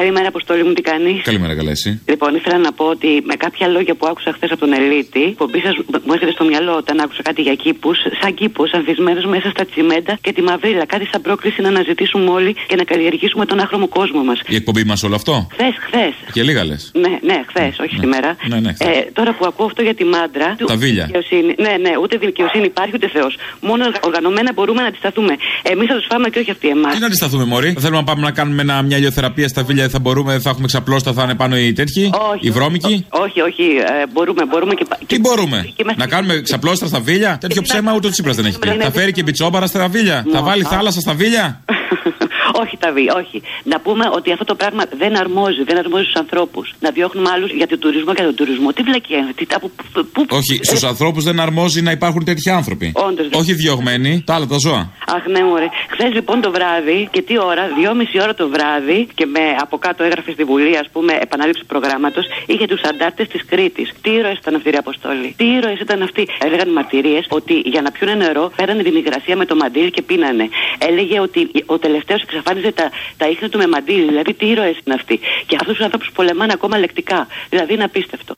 Καλημέρα, Αποστόλη μου, τι κάνεις; Καλημέρα, καλά εσύ. Λοιπόν, ήθελα να πω ότι με κάποια λόγια που άκουσα χθες από τον Ελίτη, η εκπομπή σας μου έρχεται στο μυαλό όταν άκουσα κάτι για κήπους, σαν κήπους, ανθισμένου μέσα στα τσιμέντα και τη μαυρίλα. Κάτι σαν πρόκληση να αναζητήσουμε όλοι και να καλλιεργήσουμε τον άχρωμο κόσμο μας. Η εκπομπή μας όλο αυτό; Χθες, χθες. Και λίγα λες. Ναι, ναι, χθες, όχι σήμερα. Ναι, ναι, χθες. Ε, τώρα που ακούω αυτό για τη μάντρα. του- Τα βίλια. δικαιοσύνη- Ναι, ναι, ούτε δικαιοσύνη υπάρχει ούτε Θεός. Μόνο οργανωμένα μπορούμε να αντισταθούμε. Εμείς θα τους φάμε και όχι αυτοί εμάς. Τι να αντισταθούμε, Μωρή; Θα θέλουμε να πάμε να κάνουμε ένα, μια ηλιοθεραπεία στα Βίλια, θα μπορούμε, θα έχουμε ξαπλώστα, θα είναι πάνω οι τέτοιοι, Όχι, οι βρώμικοι; Όχι, όχι, ε, μπορούμε, μπορούμε και. πα- Τι μπορούμε, να κάνουμε ξαπλώστρα στα Βίλια; Τέτοιο ψέμα ούτε ο Τσίπρας δεν έχει πει. Θα φέρει και μπιτσόμπαρα στα Βίλια. Θα βάλει θάλασσα στα Βίλια; όχι τα βή, όχι. Να πούμε ότι αυτό το πράγμα δεν αρμόζει, δεν αρμόζει στους ανθρώπους. Να διώχνουμε άλλους για τον τουρισμό και τον τουρισμό. Τι βλακία είναι, τι, από, πού- πού- Όχι, στους ανθρώπους δεν αρμόζει να υπάρχουν τέτοιοι άνθρωποι. Όντως, δεν- Όχι διωγμένοι, τα άλλα τα ζώα. Αχ, ναι, μωρέ. Χθες λοιπόν το βράδυ και τι ώρα, δυόμιση ώρα το βράδυ και με από κάτω έγραφε στη Βουλή, ας πούμε, επανάληψη προγράμματος, είχε τους αντάρτες της Κρήτης. Τι ήρωες ήταν αυτοί, ρε Αποστόλη; Τι ήρωες ήταν αυτοί; Έλεγαν μαρτυρίες ότι για να πιούνε νερό φέρανε την υγρασία με το μαντίλ και πίνανε. Έλεγε ότι ο ο τελευταίος εξαφάνιζε τα, τα ίχνη του με μαντίλι. Δηλαδή, τι ήρωες είναι αυτοί; Και αυτούς τους ανθρώπους πολεμάνε ακόμα λεκτικά. Δηλαδή, είναι απίστευτο.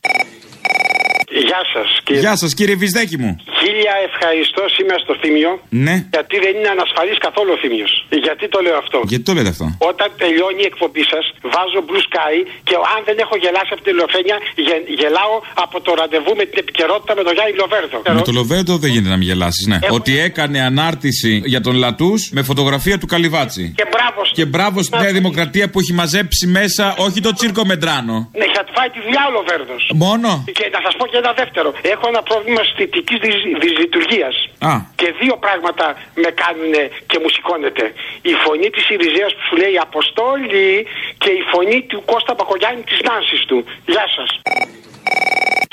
Γεια σας. Γεια σας, κύριε Βυσδέκη μου. Χίλια ευχαριστώ είμαι στο Θήμιο. Ναι. Γιατί δεν είναι ανασφαλής καθόλου ο Θήμιο. Γιατί το λέω αυτό; Γιατί το λέτε αυτό; Όταν τελειώνει η εκπομπή σας, βάζω blue sky και αν δεν έχω γελάσει από τη Λοφένια, γε- γελάω από το ραντεβού με την επικαιρότητα με τον Γιάννη Λοβέρδο. Με το Λοβέρντο δεν γίνεται να μην γελάσεις, ναι. Ότι έκανε ανάρτηση για τον Λατούς με φωτογραφία του Καλιβάτσι. Και μπράβο. Και μπράβο στη Νέα Δημοκρατία που έχει μαζέψει μέσα όχι το τσίρκο Μεντράνο. Ναι, θα του φάει τη δουλειά ο Λοβέρδος. Μόνο; Και να σας πω και ένα δεύτερο. Έχω ένα πρόβλημα αισθητικής δυσλειτουργίας. Α. Και δύο πράγματα με κάνουν και μου σηκώνεται. Η φωνή της Ιριζέας που σου λέει Αποστόλη και η φωνή του Κώστα Πακογιάννη της Νάνσης του. Γεια σας.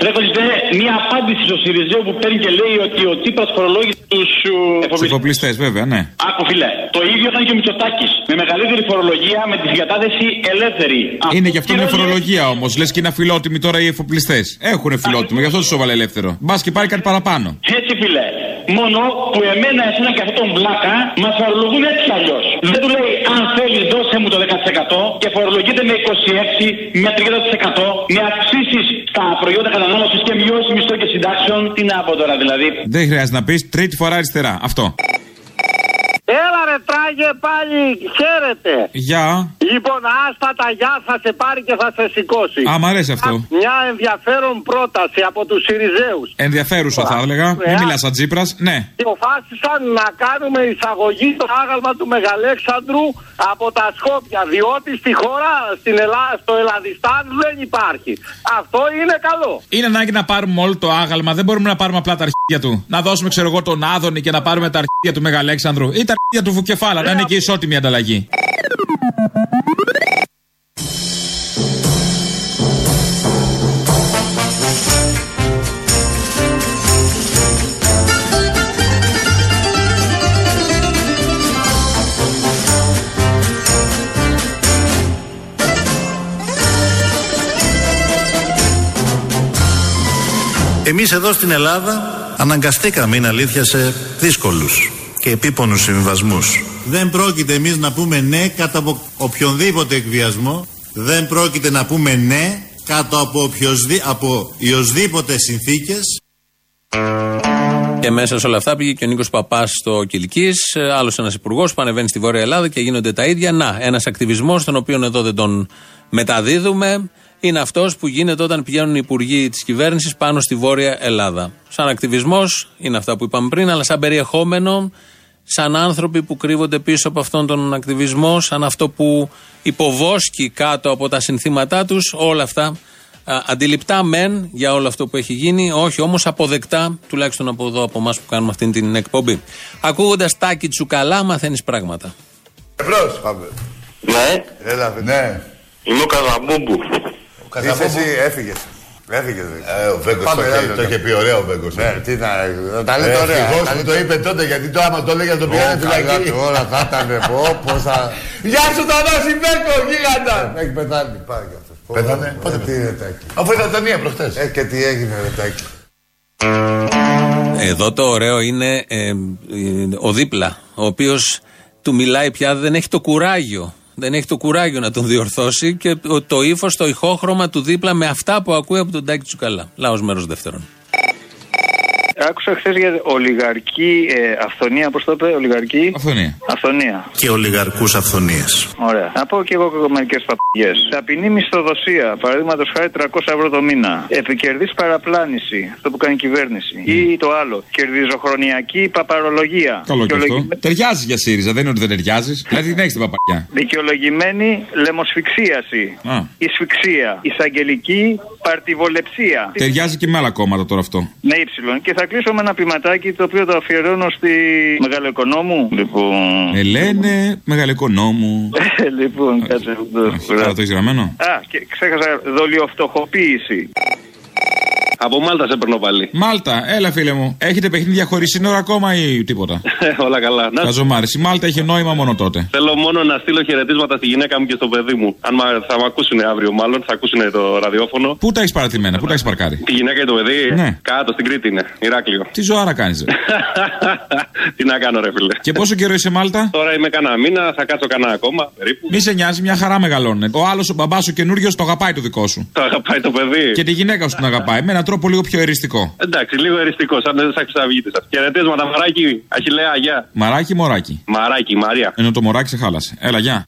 Ρε Κολλητέ, μία απάντηση στο Σιριζέο που παίρνει και λέει ότι ο Τσίπρας φορολόγησε τους Τους εφοπλιστές. εφοπλιστές, βέβαια, ναι. Άκου φίλε, το ίδιο έκανε και ο Μητσοτάκης. Με μεγαλύτερη φορολογία, με τη συγκατάθεση ελεύθερη. Είναι γι' αυτό μια Κύριε, φορολογία όμως. Λες και είναι φιλότιμοι τώρα οι εφοπλιστές. Έχουν φιλότιμο, γι' αυτό του έβαλε ελεύθερο. Μπας και πάρει κάτι παραπάνω. Έτσι φίλε, μόνο που εμένα, εσένα και αυτόν τον βλάκα μας φορολογούν έτσι κι αλλιώς. Δεν του λέει αν θέλεις δώσε μου το 10% και φορολογείται με 26, με 30%, με αυξήσεις στα προϊόντα κατανάλωσης και μειώσεις μισθών και συντάξεων. Τι να πω τώρα δηλαδή. Δεν χρειάζεται να πεις τρίτη φορά αριστερά. Αυτό. Έλα ρε τράγε πάλι, χαίρετε. Γεια. Λοιπόν, άστα τα γεια θα σε πάρει και θα σε σηκώσει. Α, μ' αρέσει αυτό. Μια ενδιαφέρον πρόταση από τους Σιριζέους. Ενδιαφέρουσα θα έλεγα. Ε, Μην α- μιλάς σαν Τζίπρας. Ναι. Αποφάσισαν να κάνουμε εισαγωγή στο άγαλμα του Μεγαλέξανδρου από τα Σκόπια. Διότι στη χώρα, στην Ελλάδα, στο Ελλαδιστάν δεν υπάρχει. Αυτό είναι καλό. Είναι ανάγκη να πάρουμε όλο το άγαλμα. Δεν μπορούμε να πάρουμε απλά τα αρχίδια του. Να δώσουμε, ξέρω εγώ, τον Άδωνη και να πάρουμε τα αρχίδια του Μεγαλέξανδρου. Ή τα αρχίδια του Βουκεφάλα. Να είναι και ισότιμη ανταλλαγή. Εμείς εδώ στην Ελλάδα αναγκαστήκαμε, είναι αλήθεια, σε δύσκολους και επίπονους συμβιβασμούς. Δεν πρόκειται εμείς να πούμε ναι κάτω από οποιονδήποτε εκβιασμό. Δεν πρόκειται να πούμε ναι κάτω από, οποιοσδή, από οιοσδήποτε συνθήκες. Και μέσα σε όλα αυτά πήγε και ο Νίκος Παπάς στο Κυλική, άλλος ένας υπουργός που ανεβαίνει στη Βόρεια Ελλάδα και γίνονται τα ίδια. Να, ένας ακτιβισμός, τον οποίο εδώ δεν τον μεταδίδουμε, είναι αυτός που γίνεται όταν πηγαίνουν οι υπουργοί της κυβέρνησης πάνω στη Βόρεια Ελλάδα. Σαν ακτιβισμός είναι αυτά που είπαμε πριν, αλλά σαν περιεχόμενο, σαν άνθρωποι που κρύβονται πίσω από αυτόν τον ακτιβισμό, σαν αυτό που υποβόσκει κάτω από τα συνθήματά τους, όλα αυτά Α, αντιληπτά μεν για όλο αυτό που έχει γίνει, όχι όμως αποδεκτά, τουλάχιστον από εδώ από εμάς που κάνουμε αυτή την εκπομπή. Ακούγοντας τάκι τσουκαλά, μαθαίνεις πράγματα. Εμπρός. Πάμε. Ναι. Έλα, ναι. Είμαι ο Καζαμπούμπου. Είσαι εσύ, έφυγες. Έφυγες. Ε, ο Βέγκος το, είχε- το είχε πει ωραίο ο Βέγκος. Ναι, τι να... Τα λέει Ε, ωραία. ευτυχώς τα που λέει το είπε τότε, γιατί το άμα το έλεγε να το πήγαινε Ω, καλά φυλακή. του, Όλα θα ήταν πω, πώς θα... Γεια σου Θανάση Βέκο, γίγαντας! Έχει πεθάνει, πάει κι αυτός. Πω, Πέθανε, ε, πότε Τι πέθανε; είναι τάκι. Αφού ήταν ταινία προχτές. Ε, και τι έγινε ρε τάκι. Εδώ το ωραίο είναι ε, ε, ο δίπλα, ο οποίος του μιλάει πια, δεν έχει το κουράγιο. Δεν έχει το κουράγιο να τον διορθώσει και το, το ύφος, το ηχόχρωμα του δίπλα με αυτά που ακούει από τον Τάκη Τσουκαλά. Λάο μέρος δεύτερον. Άκουσα χθες για ολιγαρική ε, αυθονία, πώς το είπε, ολιγαρική. Αυθονία. Αυθονία. Και ολιγαρκούς αυθονίες. Ωραία. Να πω και εγώ μερικές παπηγέ. Ταπεινή μισθοδοσία, παραδείγματος χάρη 300 ευρώ το μήνα. Επικερδής παραπλάνηση, αυτό που κάνει η κυβέρνηση. Ή το άλλο, κερδιζοχρονιακή παπαρολογία. Καλό και αυτό. Δικαιολογη- Ταιριάζει για ΣΥΡΙΖΑ, δεν είναι ότι δεν ταιριάζεις. Δηλαδή την έχεις την παπαγιά. Δικαιολογημένη λαιμοσφυξίαση. Α. Ισφυξία. Εισαγγελική παρτιβολεψία. Ταιριάζει και με άλλα κόμματα τώρα αυτό. Ναι, ύψιλον. Και θα κλείσω με ένα ποιηματάκι το οποίο το αφιερώνω στη Μεγαλοοικονόμου. Λοιπόν. Ελένε, μεγαλοοικονόμου. λοιπόν, κάτσε. Άρα το έχεις γραμμένο; Α, και ξέχασα δολιοφτωχοποίηση. Από Μάλτα σε παίρνω πάλι. Μάλτα, έλα φίλε μου. Έχετε παιχνίδια χωρίς σύνορα ακόμα ή τίποτα; Όλα καλά. Να... Καζομάρη. Η Μάλτα είχε νόημα μόνο τότε. Θέλω μόνο να στείλω χαιρετίσματα στη γυναίκα μου και στο παιδί μου. Αν μα- θα με ακούσουν αύριο, μάλλον θα ακούσουν το ραδιόφωνο. Πού τα έχεις παρατημένα, πού τα έχεις παρκάρει; Τη γυναίκα και το παιδί. Ναι. Κάτω στην Κρήτη είναι. Ηράκλειο. Τι ζωάρα κάνεις. Τι να κάνω, ρε φίλε. και πόσο καιρό είσαι Μάλτα; Τώρα είμαι κανένα μήνα, θα κάτσω κανένα ακόμα περίπου. Μη σε νοιάζει, μια χαρά μεγαλώνει. Ο άλλος ο μπαμπάς ο καινούριος το αγαπάει το δικό σου. Το αγαπάει το παιδί. Και τη γυναίκα σου την αγαπάει. Με έναν τρόπο λίγο πιο εριστικό. Εντάξει, λίγο εριστικό, σαν σαν ξαβγείτε σας. Χαιρετίσματα, μαράκι, αχιλέα, γεια. Μαράκι ή μωράκι. Μαράκι, Μαρία. Ενώ το μωράκι σε χάλασε. Έλα, γεια.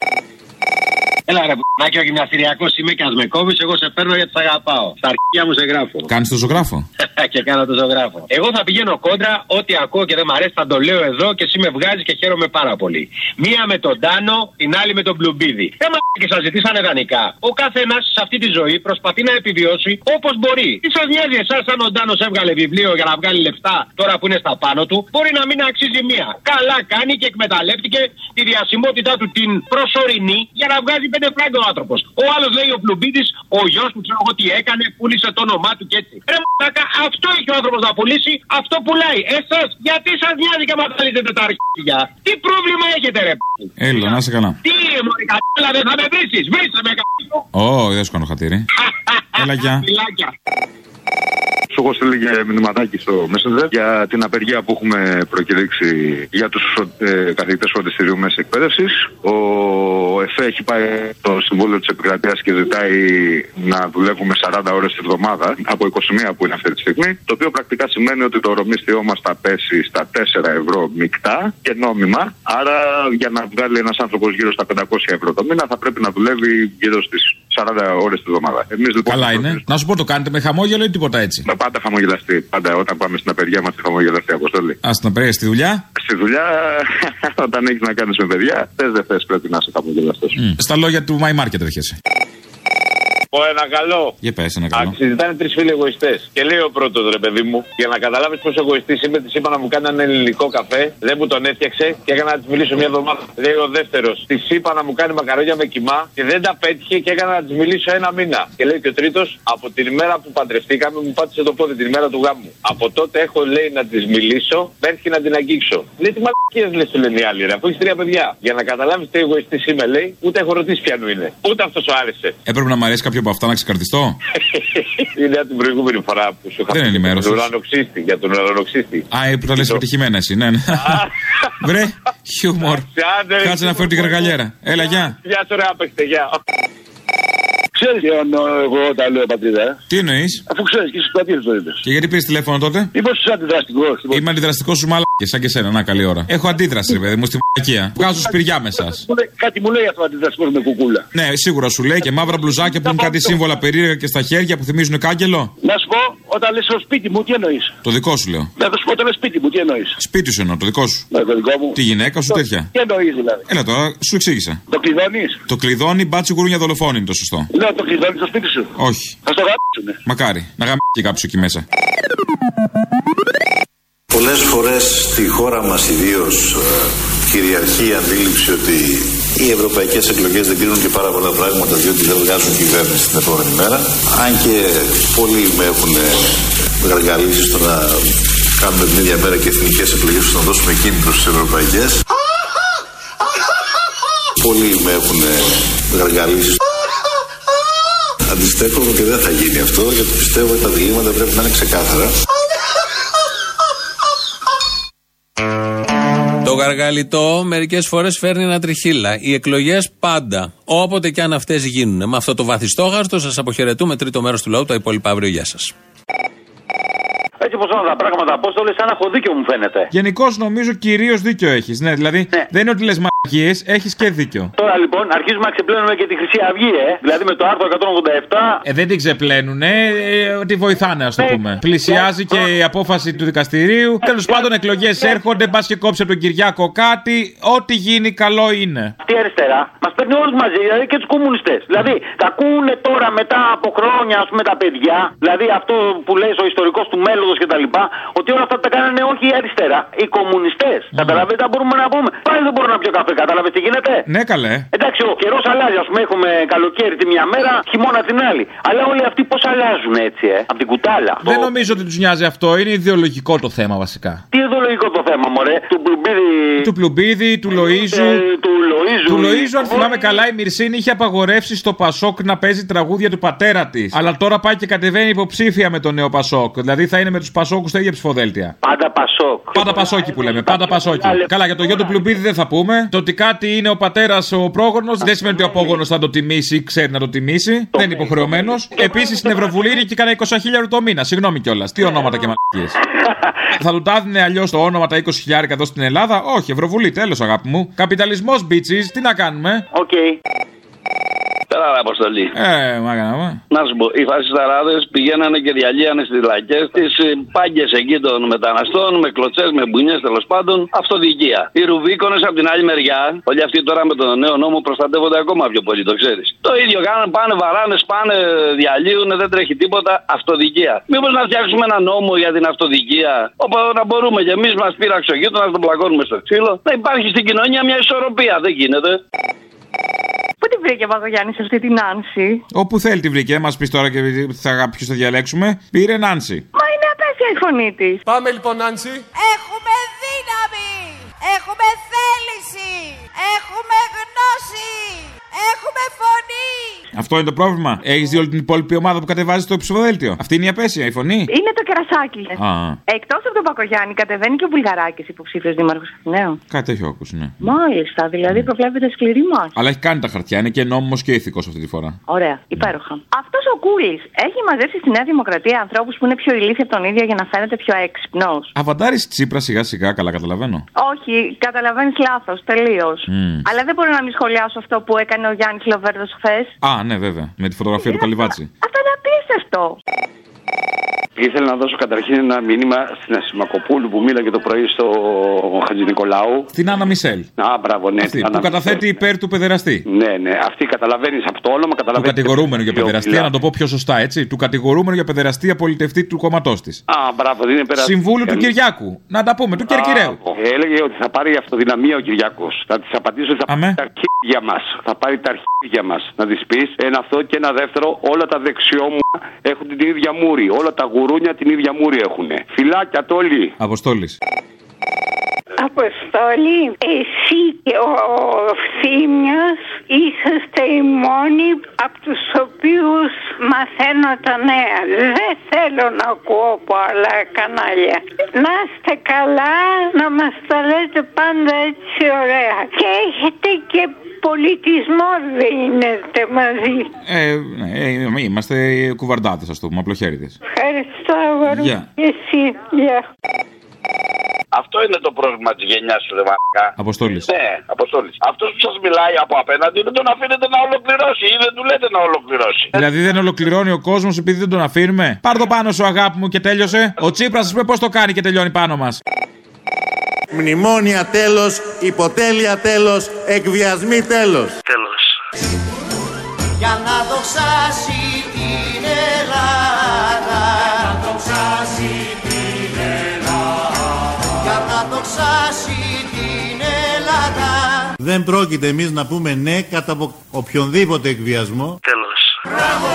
Έλα ρε π***νάκι, ο γυμναστηριακό είμαι και ας με κόβεις, εγώ σε παίρνω γιατί σε αγαπάω. Στα αρχεία μου σε γράφω. Κάνεις το ζωγράφο; και κάνω το ζωγράφο. Εγώ θα πηγαίνω κόντρα, ό,τι ακούω και δεν μ' αρέσει θα το λέω εδώ και εσύ με βγάζεις και χαίρομαι πάρα πολύ. Μία με τον Τάνο, την άλλη με τον Μπλουμπίδη. Δεν μ' και σας ζητήσανε δανεικά. Ο καθένας σε αυτή τη ζωή προσπαθεί να επιβιώσει όπως μπορεί. Τι σας νοιάζει εσάς αν ο Τάνος έβγαλε βιβλίο για να βγάλει λεφτά τώρα που είναι στα πάνω του, μπορεί να μην αξίζει μία. Καλά κάνει και εκμεταλλεύτηκε τη διασημότητά του την προσωρινή για να βγάζει πέντε φράγκο ο άνθρωπος. Ο άλλος λέει ο Πλουμπίτη, ο γιος του ξέρω εγώ τι έκανε, πούλησε το όνομά του και έτσι. Ρε μαλάκα, αυτό έχει ο άνθρωπος να πουλήσει, αυτό πουλάει. Εσάς, γιατί σας νοιάζει και μαθαίνετε τα αρχίδια; Τι πρόβλημα έχετε, ρε. π***; Έλα, να είσαι καλά. Τι, μωρή κατάλα, δεν θα με βρεις. Βρίσκε με κάποιο. Ω, δεν σου κάνω χατήρι. Έλα, γεια. Φιλάκια. Σου έχω στείλει και μηνυματάκι στο Messenger για την απεργία που έχουμε προκηρύξει για τους ε, καθηγητές φροντιστηρίου μέσης εκπαίδευσης. Ο ΕΦΕ έχει πάει στο Συμβούλιο της Επικρατείας και ζητάει να δουλεύουμε 40 ώρες τη εβδομάδα από 21 που είναι αυτή τη στιγμή. Το οποίο πρακτικά σημαίνει ότι το ρομίστιό μας θα πέσει στα 4 ευρώ μεικτά και νόμιμα. Άρα για να βγάλει ένας άνθρωπος γύρω στα 500 ευρώ το μήνα θα πρέπει να δουλεύει γύρω στις 40 ώρες τη εβδομάδα. Εμείς, λοιπόν, Καλά είναι. Να σου πω, το κάνετε με χαμόγελο ή τίποτα έτσι; με πάντα χαμογελαστή. Πάντα όταν πάμε στην απεργία είμαστε χαμογελαστή αποστολή. Α την απεργία στη δουλειά; Στη δουλειά, όταν έχεις να κάνεις με παιδιά, θες δεν θες πρέπει να είσαι χαμογελαστός. Μ. Στα λόγια του My Market έρχεσαι. Πω ένα καλό. Για πες ένα καλό. Συζητάνε τρεις φίλοι εγωιστές. Και λέει ο πρώτος ρε παιδί μου, για να καταλάβεις πόσο εγωιστής είμαι, της είπα να μου κάνει ένα ελληνικό καφέ. Δεν μου τον έφτιαξε και έκανα να της μιλήσω μια εβδομάδα. Λέει ο δεύτερος, της είπα να μου κάνει μακαρόνια με κοιμά και δεν τα πέτυχε και έκανα να της μιλήσω ένα μήνα. Και λέει και ο τρίτος, από την ημέρα που παντρευτήκαμε μου πάτησε το πόδι, την ημέρα του γάμου. Από τότε έχω λέει να της μιλήσω μέχρι να την αγγίξω. Λέει τι μαλακίες λε, του λένε οι άλλοι, ρε, αφού έχεις τρία παιδιά. Για να καταλάβεις τι εγωιστής είμαι, λέει, ούτε έχω ρωτήσει ποιανού είναι. Ούτε αυτός σου άρεσε. Έπρεπε να μ' αρέσει κάποιο από αυτά να ξεκαρτιστώ; Είναι από την προηγούμενη φορά που σου είχα Δεν πει ενημέρωσες. Για τον ουρανοξύστη. Για τον ουρανοξύστη. Α, ε, που τα λες πετυχημένα εσύ, ναι, ναι. Βρε, χιούμορ. Άντε, ρε, Κάτσε να φέρω την καργαλιέρα. Έλα, γεια. Γεια σου, ρε, άπαιξτε, γεια. Ξέρεις τι εννοώ εγώ όταν λέω πατρίδα, ε; Τι εννοείς; Αφού ξέρεις και στους πατρίδε το είπε. Και γιατί πήρες τηλέφωνο τότε; Μήπω είσαι αντιδραστικό. Είμαι αντιδραστικός σου μαλάκε, σαν και σένα. Να, καλή ώρα. Έχω αντίδραση, ρε παιδί μου, στη μαλακία. Βγάζω σπηριά με εσά. Κάτι μου λέει αυτό αντιδραστικός με κουκούλα. Ναι, σίγουρα σου λέει και μαύρα μπλουζάκια που έχουν κάτι σύμβολα περίεργα και στα χέρια που θυμίζουν κάγκελο. Να σου πω, όταν λες στο σπίτι μου, τι εννοείς; Το δικό σου λέω. Να σου πω, όταν λες σπίτι μου, τι εννοείς; Σπίτι σου εννοώ, το δικό σου. Ναι, το δικό μου. Τη γυναίκα σου τέτοια. Τι εννοείς δηλαδή; Έλα τώρα, σου εξήγησα. Το κλειδώνεις; Το κλειδώνει μπάτσι γουρούνια δολοφόνη είναι το σωστό. Λέω το κλειδώνεις στο σπίτι σου; Όχι. Θα στο γράψουνε. Μακάρι. Να γαμ και κάποιος εκεί μέσα. Πολλές φορές στη χώρα μας ιδίως ε, κυριαρχεί η αντίληψη ότι οι ευρωπαϊκές εκλογές δεν κρίνουν και πάρα πολλά πράγματα διότι δεν βγάζουν κυβέρνηση την επόμενη μέρα. Αν και πολλοί με έχουν γαργαλίσει στο να κάνουμε την ίδια μέρα και εθνικές εκλογές ώστε να δώσουμε κίνητρο στις ευρωπαϊκές. Πολλοί με έχουν γαργαλίσει Αντιστέκομαι και δεν θα γίνει αυτό γιατί πιστεύω ότι τα διλήμματα πρέπει να είναι ξεκάθαρα. Το γαργαλιτό μερικές φορές φέρνει ένα τριχύλα. Οι εκλογές πάντα, όποτε και αν αυτές γίνουν. Με αυτό το βαθιστόχαστο σας αποχαιρετούμε. Τρίτο μέρος του λαού, τα υπόλοιπα αύριο. Γεια σας. Έτσι όπω είναι τα πράγματα, Απόστολες, σαν να έχω δίκιο μου φαίνεται. Γενικώ νομίζω κυρίως δίκιο έχεις. Ναι, δηλαδή δεν είναι ότι λες μαγίε, έχεις και δίκιο. Τώρα λοιπόν αρχίζουμε να ξεπλένουμε και τη Χρυσή Αυγή, ε. Δηλαδή με το άρθρο 187. Ε, δεν την ξεπλένουν, ε, ε, τη βοηθάνε, ας το πούμε. Πλησιάζει και η απόφαση του δικαστηρίου. Τέλος πάντων, εκλογές έρχονται, πας και κόψε από τον Κυριάκο κάτι. Ό,τι γίνει, καλό είναι. Αυτή η αριστερά μας παίρνει όλους μαζί, δηλαδή και τους κομμουνιστές. Δηλαδή τα ακούνε τώρα μετά από χρόνια, ας πούμε, τα παιδιά. Δηλαδή αυτό που λέει ο ιστορικός του μέλλοντος κτλ. Ότι όλα αυτά τα κάνανε όχι η αριστερά, οι κομμουνιστές. Καταλαβαίνετε, τα μπορούμε να πούμε. Πάλι δεν μπορώ να πιω καφέ, κατάλαβες τι γίνεται; Ναι, καλέ. Εντάξει, ο καιρός αλλάζει. Α πούμε, έχουμε καλοκαίρι τη μια μέρα, χειμώνα την άλλη. Αλλά όλοι αυτοί πώς αλλάζουν έτσι, ε, από την κουτάλα. Δεν νομίζω ότι τους νοιάζει αυτό. Είναι ιδεολογικό το θέμα βασικά. Τι ιδεολογικό το θέμα, μωρέ; Του Μπλουμπίδη. Του Πλουμπίδη, του Λοίζου. Ε, του Λοίζου. Του Λοίζου, αν θυμάμαι καλά, η Μυρσίνη είχε απαγορεύσει στο Πασόκ να παίζει τραγούδια του πατέρα της. Αλλά τώρα πάει και κατεβαίνει υποψήφια με το νέο Πασόκ. Δηλαδή θα είναι με τους Πασόκους στα ίδια ψηφοδέλτια. Πάντα Πασόκ. Πάντα Πασόκι που λέμε, πάντα Πασόκι. Καλά, για το γιο του Πλουμπίδη δεν θα πούμε. Το ότι κάτι είναι ο πατέρας ο πρόγονος δεν σημαίνει ότι ο απόγονος θα το τιμήσει ή ξέρει να το τιμήσει. Δεν είναι υποχρεωμένος. Επίσης στην Ευρωβουλή είναι και κανένα 20 χιλιάρου το μήνα. Συγγνώμη κιόλας. Τι ονόματα και μαλακίες. θα του τα 'δινε αλλιώς το όνομα τα 20 χιλιάρικα εδώ στην Ελλάδα. Όχι, Ευρωβουλή, τέλος αγάπη μου. Καπιταλισμός bitch, τι να κάνουμε; Οκ. Καλά, ρε Αποστόλη. Ε, μάγανα, μα. Να σου πω, οι φασισταράδες πηγαίνανε και διαλύανε στις λαϊκές τις πάγκες εκεί των μεταναστών, με κλωτσές, με μπουνιές τέλος πάντων, αυτοδικία. Οι Ρουβίκωνες από την άλλη μεριά, όλοι αυτοί τώρα με τον νέο νόμο προστατεύονται ακόμα πιο πολύ, το ξέρεις. Το ίδιο κάνουν, πάνε βαράνε, πάνε διαλύουν, δεν τρέχει τίποτα, αυτοδικία. Μήπως να φτιάξουμε ένα νόμο για την αυτοδικία, όπου να μπορούμε κι εμείς μας πείραξε ο γείτονα να τον πλακώνουμε στο ξύλο, να υπάρχει στην κοινωνία μια ισορροπία. Δεν γίνεται. Πού τη βρήκε ο Παπαγιάννης αυτή την Νάνση; Όπου θέλει τη βρήκε, μας πεις τώρα και θα, ποιους θα διαλέξουμε. Πήρε Νάνση. Μα είναι απέσια η φωνή της. Πάμε λοιπόν, Νάνση. Έχουμε δύναμη! Έχουμε θέληση! Έχουμε γνώση! Έχουμε φωνή! Αυτό είναι το πρόβλημα. Έχεις δει όλη την υπόλοιπη ομάδα που κατεβάζει στο ψηφοδέλτιο. Αυτή είναι η απέσια, η φωνή. Είναι το κερασάκι. Α, Εκτός από τον Πακογιάννη, κατεβαίνει και ο Βουλγαράκης υποψήφιος δήμαρχος Αθηναίων. κάτι έχω ακούσει, ναι. Μάλιστα, δηλαδή προβλέπεται σκληρή μάχη. Αλλά έχει κάνει τα χαρτιά, είναι και νόμιμος και ηθικός αυτή τη φορά. Ωραία, υπέροχα. Αυτός ο Κούλης έχει μαζέψει στη Νέα Δημοκρατία ανθρώπους που είναι πιο ηλίθιοι από τον ίδιο για να φαίνεται πιο έξυπνος. Αβαντάρεις Τσίπρα σιγά σιγά, καλά καταλαβαίνω. Όχι, καταλαβαίνεις λάθος, τελείως. Μμ. Αλλά δεν μπορώ να μην σχολιάσω αυτό που έκανε ο Γιάννης Λοβέρδος χθες. Α, ναι, βέβαια. Με τη φωτογραφία του Καλυβάτσι. Αυτό είναι απίστευτο. Ήθελα να δώσω καταρχήν ένα μήνυμα στην Ασημακοπούλου που μίλαγε το πρωί στο Χατζη Νικολάου. Την Άννα Μισελ. Α, μπράβο, ναι. Αυτή, την που Άννα καταθέτει υπέρ του παιδεραστή. Ναι, ναι. Αυτή καταλαβαίνεις από το όνομα, Του καταλαβαίνει. κατηγορούμενου για ποιο παιδεραστία, μιλά. να το πω πιο σωστά έτσι. Του κατηγορούμενου για παιδεραστία πολιτευτή του κόμματός της. Α, μπράβο, δεν είναι πέρα. Συμβούλου του Κανείς- Κυριάκου. Να τα πούμε, του Κερκυραίου. Μπράβο. Έλεγε ότι θα πάρει αυτοδυναμία ο Κυριακό. Θα της απαντήσω ότι θα Αμέ. πάρει τα αρχίδια μας. Θα πάρει τα αρχίδια μας. Να της πεις ένα αυτό και ένα δεύτερο. Όλα τα δεξιόμου έχουν την ίδια μούρη. Όλα τα γουρούνια την ίδια μούρη έχουν. Φιλάκια τόλοι. Αποστόλης. Αποστόλη, εσύ και ο, ο Θήμιος είσαστε οι μόνοι από τους οποίους μαθαίνω τα νέα. Δεν θέλω να ακούω από άλλα κανάλια. Να είστε καλά, να μας τα λέτε πάντα έτσι ωραία. Και έχετε και πολιτισμός δίνετε μαζί. Ε, ναι, ε, είμαστε κουβαρντάδε, ας το πούμε, απλοχέριδε. Ευχαριστώ αγόρι μου. Γεια. Και εσύ. Γεια. Αυτό είναι το πρόβλημα της γενιάς σου, Δεμαρκά. Αποστόλης. Ναι, Αποστόλης. Αυτός που σας μιλάει από απέναντι δεν τον αφήνετε να ολοκληρώσει ή δεν του λέτε να ολοκληρώσει. Δηλαδή δεν ολοκληρώνει ο κόσμος επειδή δεν τον αφήνουμε; Πάρ το πάνω σου, αγάπη μου, και τέλειωσε. Ο Τσίπρας, ας πούμε, πώς το κάνει και τελειώνει πάνω μας; Μνημόνια τέλος, υποτέλεια τέλος, εκβιασμοί τέλος. Τέλος. Για να δοξάσει την Ελλάδα Για να δοξάσει την Ελλάδα Για να δοξάσει την Ελλάδα Δεν πρόκειται εμείς να πούμε ναι κατά απο- οποιονδήποτε εκβιασμό. Τέλος. Μπράβο